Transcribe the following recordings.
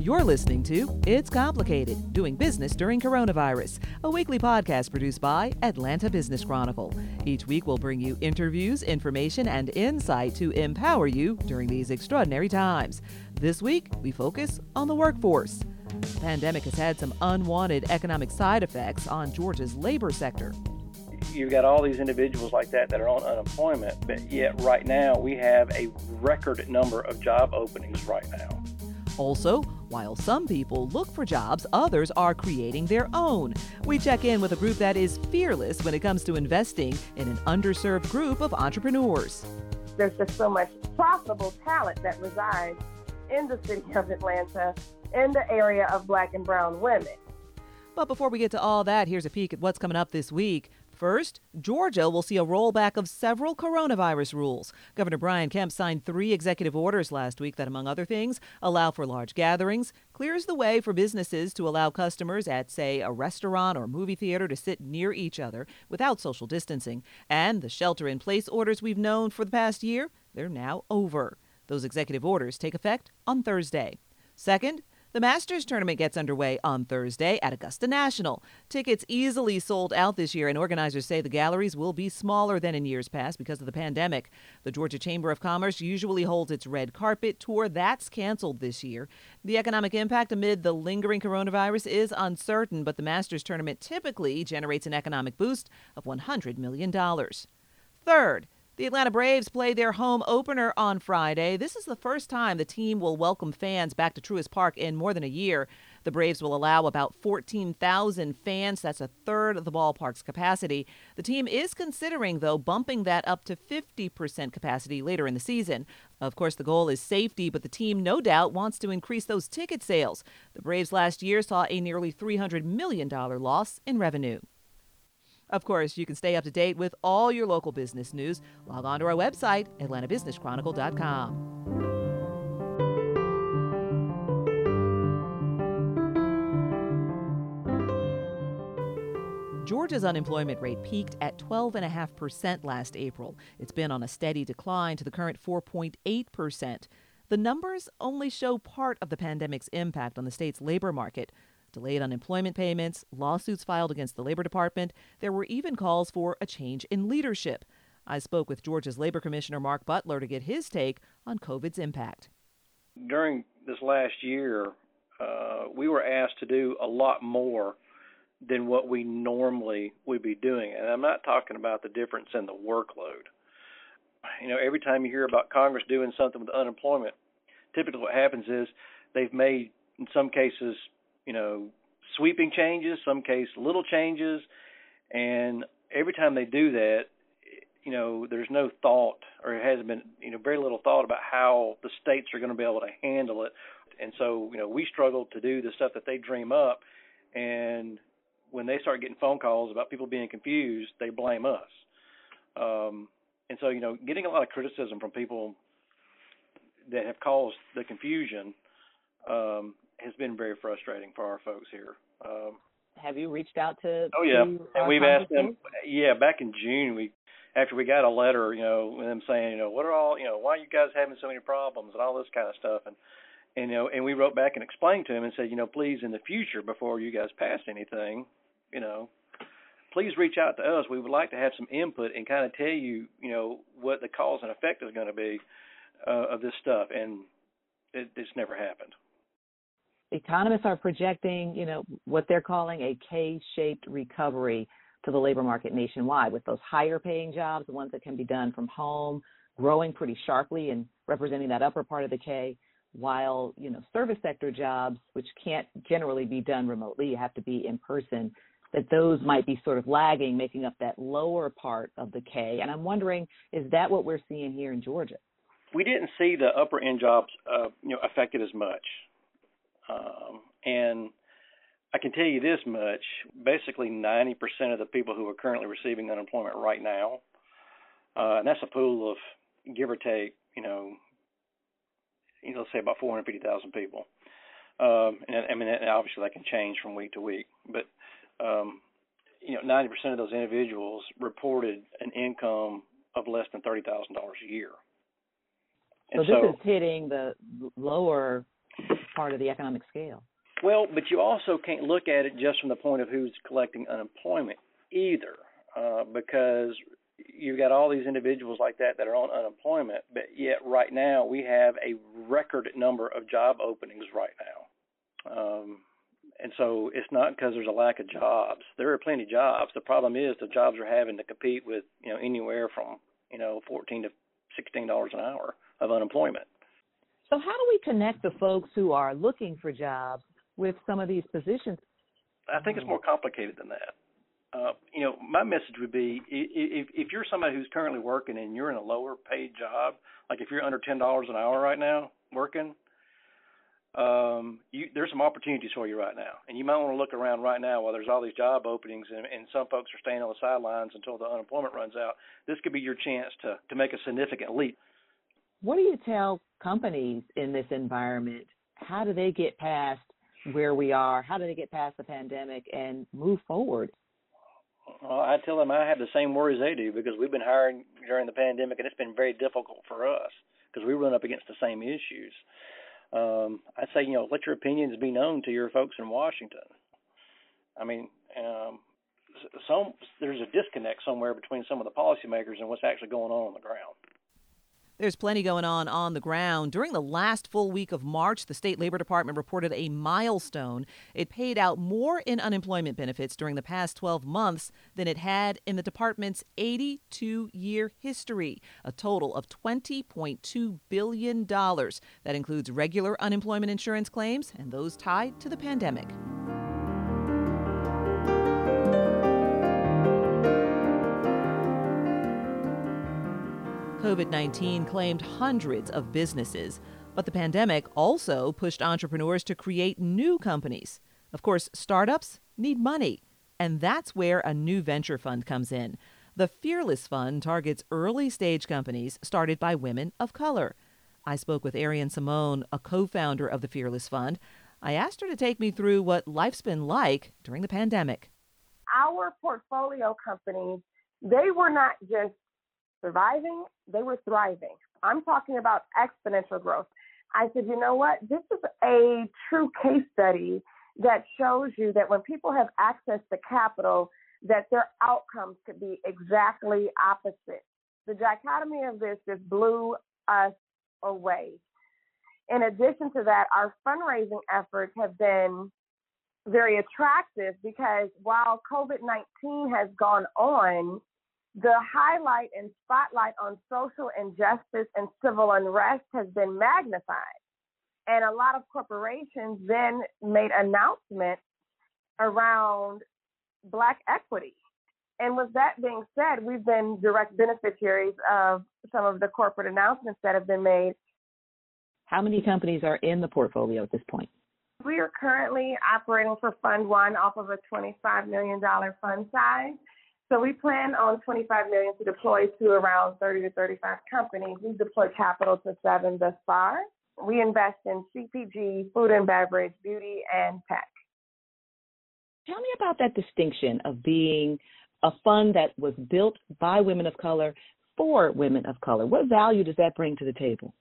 You're listening to It's Complicated Doing Business During Coronavirus, a weekly podcast produced by Atlanta Business Chronicle. Each week, we'll bring you interviews, information, and insight to empower you during these extraordinary times. This week, we focus on the workforce. The pandemic has had some unwanted economic side effects on Georgia's labor sector you've got all these individuals like that that are on unemployment, but yet right now we have a record number of job openings right now. Also, while some people look for jobs, others are creating their own. We check in with a group that is fearless when it comes to investing in an underserved group of entrepreneurs. There's just so much profitable talent that resides in the city of Atlanta in the area of black and brown women. But before we get to all that, here's a peek at what's coming up this week. First, Georgia will see a rollback of several coronavirus rules. Governor Brian Kemp signed three executive orders last week that, among other things, allow for large gatherings, clears the way for businesses to allow customers at, say, a restaurant or movie theater to sit near each other without social distancing, and the shelter in place orders we've known for the past year, they're now over. Those executive orders take effect on Thursday. Second, the Masters tournament gets underway on Thursday at Augusta National. Tickets easily sold out this year, and organizers say the galleries will be smaller than in years past because of the pandemic. The Georgia Chamber of Commerce usually holds its red carpet tour. That's canceled this year. The economic impact amid the lingering coronavirus is uncertain, but the Masters tournament typically generates an economic boost of $100 million. Third, the Atlanta Braves play their home opener on Friday. This is the first time the team will welcome fans back to Truist Park in more than a year. The Braves will allow about 14,000 fans. That's a third of the ballpark's capacity. The team is considering, though, bumping that up to 50% capacity later in the season. Of course, the goal is safety, but the team no doubt wants to increase those ticket sales. The Braves last year saw a nearly $300 million loss in revenue. Of course, you can stay up to date with all your local business news. Log on to our website, atlantabusinesschronicle.com. Georgia's unemployment rate peaked at 12.5% last April. It's been on a steady decline to the current 4.8%. The numbers only show part of the pandemic's impact on the state's labor market delayed unemployment payments, lawsuits filed against the Labor Department. There were even calls for a change in leadership. I spoke with Georgia's Labor Commissioner Mark Butler to get his take on COVID's impact. During this last year, uh, we were asked to do a lot more than what we normally would be doing. And I'm not talking about the difference in the workload. You know, every time you hear about Congress doing something with unemployment, typically what happens is they've made, in some cases, you know, sweeping changes, some case little changes, and every time they do that, you know, there's no thought or it hasn't been, you know, very little thought about how the states are going to be able to handle it. And so, you know, we struggle to do the stuff that they dream up and when they start getting phone calls about people being confused, they blame us. Um, and so, you know, getting a lot of criticism from people that have caused the confusion um, has been very frustrating for our folks here. Um, Have you reached out to? Oh yeah, and we've asked them. Yeah, back in June, we after we got a letter, you know, with them saying, you know, what are all, you know, why are you guys having so many problems and all this kind of stuff, and and you know, and we wrote back and explained to them and said, you know, please in the future before you guys pass anything, you know, please reach out to us. We would like to have some input and kind of tell you, you know, what the cause and effect is going to be uh, of this stuff, and it, it's never happened economists are projecting, you know, what they're calling a K-shaped recovery to the labor market nationwide with those higher paying jobs, the ones that can be done from home, growing pretty sharply and representing that upper part of the K, while, you know, service sector jobs, which can't generally be done remotely, you have to be in person, that those might be sort of lagging, making up that lower part of the K. And I'm wondering, is that what we're seeing here in Georgia? We didn't see the upper end jobs, uh, you know, affected as much. Um, and I can tell you this much: basically, 90% of the people who are currently receiving unemployment right now, uh, and that's a pool of give or take, you know, you know, let's say about 450,000 people. Um, and I mean, obviously that can change from week to week, but um, you know, 90% of those individuals reported an income of less than thirty thousand dollars a year. So this is hitting the lower part of the economic scale. Well, but you also can't look at it just from the point of who's collecting unemployment either, uh, because you've got all these individuals like that that are on unemployment, but yet right now we have a record number of job openings right now. Um, and so it's not because there's a lack of jobs. There are plenty of jobs. The problem is the jobs are having to compete with you know anywhere from you know fourteen to sixteen dollars an hour of unemployment. So how do we connect the folks who are looking for jobs with some of these positions? I think it's more complicated than that. Uh, you know, my message would be if if you're somebody who's currently working and you're in a lower paid job, like if you're under ten dollars an hour right now working, um, you, there's some opportunities for you right now, and you might want to look around right now while there's all these job openings, and, and some folks are staying on the sidelines until the unemployment runs out. This could be your chance to to make a significant leap. What do you tell companies in this environment? How do they get past where we are? How do they get past the pandemic and move forward? Well, I tell them I have the same worries they do because we've been hiring during the pandemic, and it's been very difficult for us because we run up against the same issues um, I say, you know, let your opinions be known to your folks in Washington. I mean, um, some there's a disconnect somewhere between some of the policymakers and what's actually going on on the ground. There's plenty going on on the ground. During the last full week of March, the state labor department reported a milestone. It paid out more in unemployment benefits during the past 12 months than it had in the department's 82 year history, a total of $20.2 billion. That includes regular unemployment insurance claims and those tied to the pandemic. COVID 19 claimed hundreds of businesses, but the pandemic also pushed entrepreneurs to create new companies. Of course, startups need money, and that's where a new venture fund comes in. The Fearless Fund targets early stage companies started by women of color. I spoke with Arian Simone, a co founder of the Fearless Fund. I asked her to take me through what life's been like during the pandemic. Our portfolio companies, they were not just surviving, they were thriving. I'm talking about exponential growth. I said, you know what? This is a true case study that shows you that when people have access to capital, that their outcomes could be exactly opposite. The dichotomy of this just blew us away. In addition to that, our fundraising efforts have been very attractive because while COVID 19 has gone on, the highlight and spotlight on social injustice and civil unrest has been magnified. And a lot of corporations then made announcements around Black equity. And with that being said, we've been direct beneficiaries of some of the corporate announcements that have been made. How many companies are in the portfolio at this point? We are currently operating for Fund One off of a $25 million fund size. So we plan on 25 million to deploy to around 30 to 35 companies. We've deployed capital to seven thus far. We invest in CPG, food and beverage, beauty, and tech. Tell me about that distinction of being a fund that was built by women of color for women of color. What value does that bring to the table?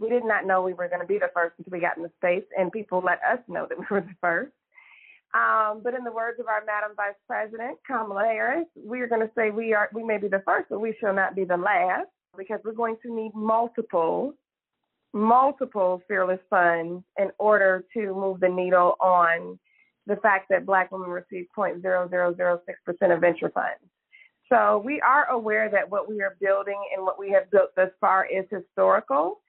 We did not know we were going to be the first until we got in the space, and people let us know that we were the first. Um, but in the words of our Madam Vice President Kamala Harris, we are going to say we are we may be the first, but we shall not be the last because we're going to need multiple multiple fearless funds in order to move the needle on the fact that black women receive 0.0006% of venture funds. So we are aware that what we are building and what we have built thus far is historical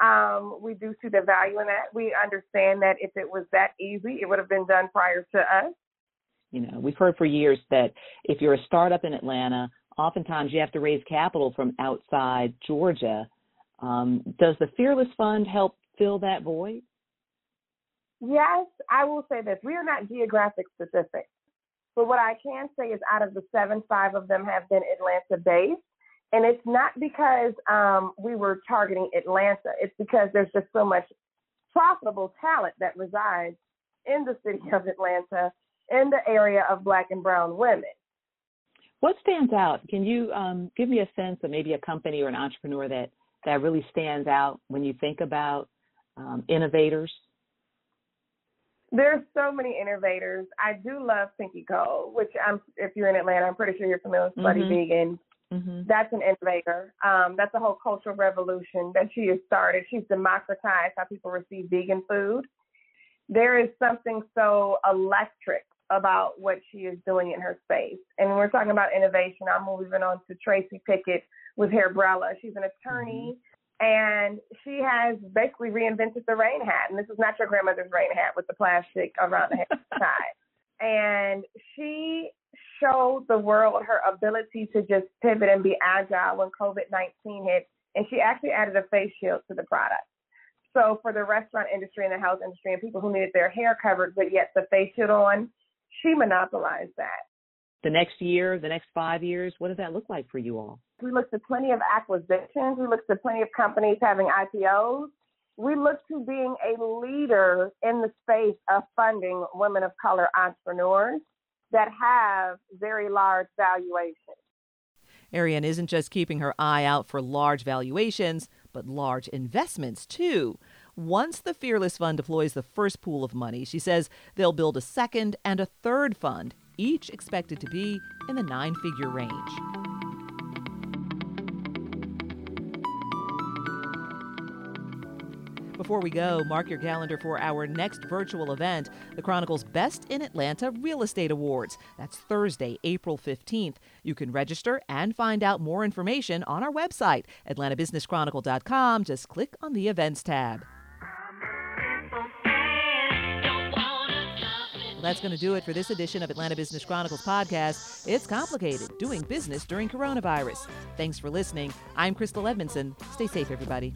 um, we do see the value in that. We understand that if it was that easy, it would have been done prior to us. You know, we've heard for years that if you're a startup in Atlanta, oftentimes you have to raise capital from outside Georgia. Um, does the Fearless Fund help fill that void? Yes, I will say this. We are not geographic specific. But what I can say is out of the seven, five of them have been Atlanta based. And it's not because um, we were targeting Atlanta. It's because there's just so much profitable talent that resides in the city of Atlanta in the area of black and brown women. What stands out? Can you um, give me a sense of maybe a company or an entrepreneur that, that really stands out when you think about um, innovators There's so many innovators. I do love Pinky Cole, which I'm if you're in Atlanta, I'm pretty sure you're familiar with Slutty mm-hmm. Vegan. Mm-hmm. That's an innovator. Um, that's a whole cultural revolution that she has started. She's democratized how people receive vegan food. There is something so electric about what she is doing in her space. And when we're talking about innovation, I'm moving on to Tracy Pickett with Hairbrella. She's an attorney mm-hmm. and she has basically reinvented the rain hat. And this is not your grandmother's rain hat with the plastic around the head tie. And she showed the world her ability to just pivot and be agile when COVID 19 hit. And she actually added a face shield to the product. So for the restaurant industry and the health industry and people who needed their hair covered but yet the face shield on, she monopolized that. The next year, the next five years, what does that look like for you all? We looked at plenty of acquisitions. We looked at plenty of companies having IPOs. We look to being a leader in the space of funding women of color entrepreneurs that have very large valuations. Arian isn't just keeping her eye out for large valuations, but large investments too. Once the Fearless Fund deploys the first pool of money, she says they'll build a second and a third fund, each expected to be in the nine figure range. Before we go, mark your calendar for our next virtual event, the Chronicle's Best in Atlanta Real Estate Awards. That's Thursday, April 15th. You can register and find out more information on our website, atlantabusinesschronicle.com. Just click on the Events tab. Well, that's going to do it for this edition of Atlanta Business Chronicles podcast. It's complicated doing business during coronavirus. Thanks for listening. I'm Crystal Edmondson. Stay safe, everybody.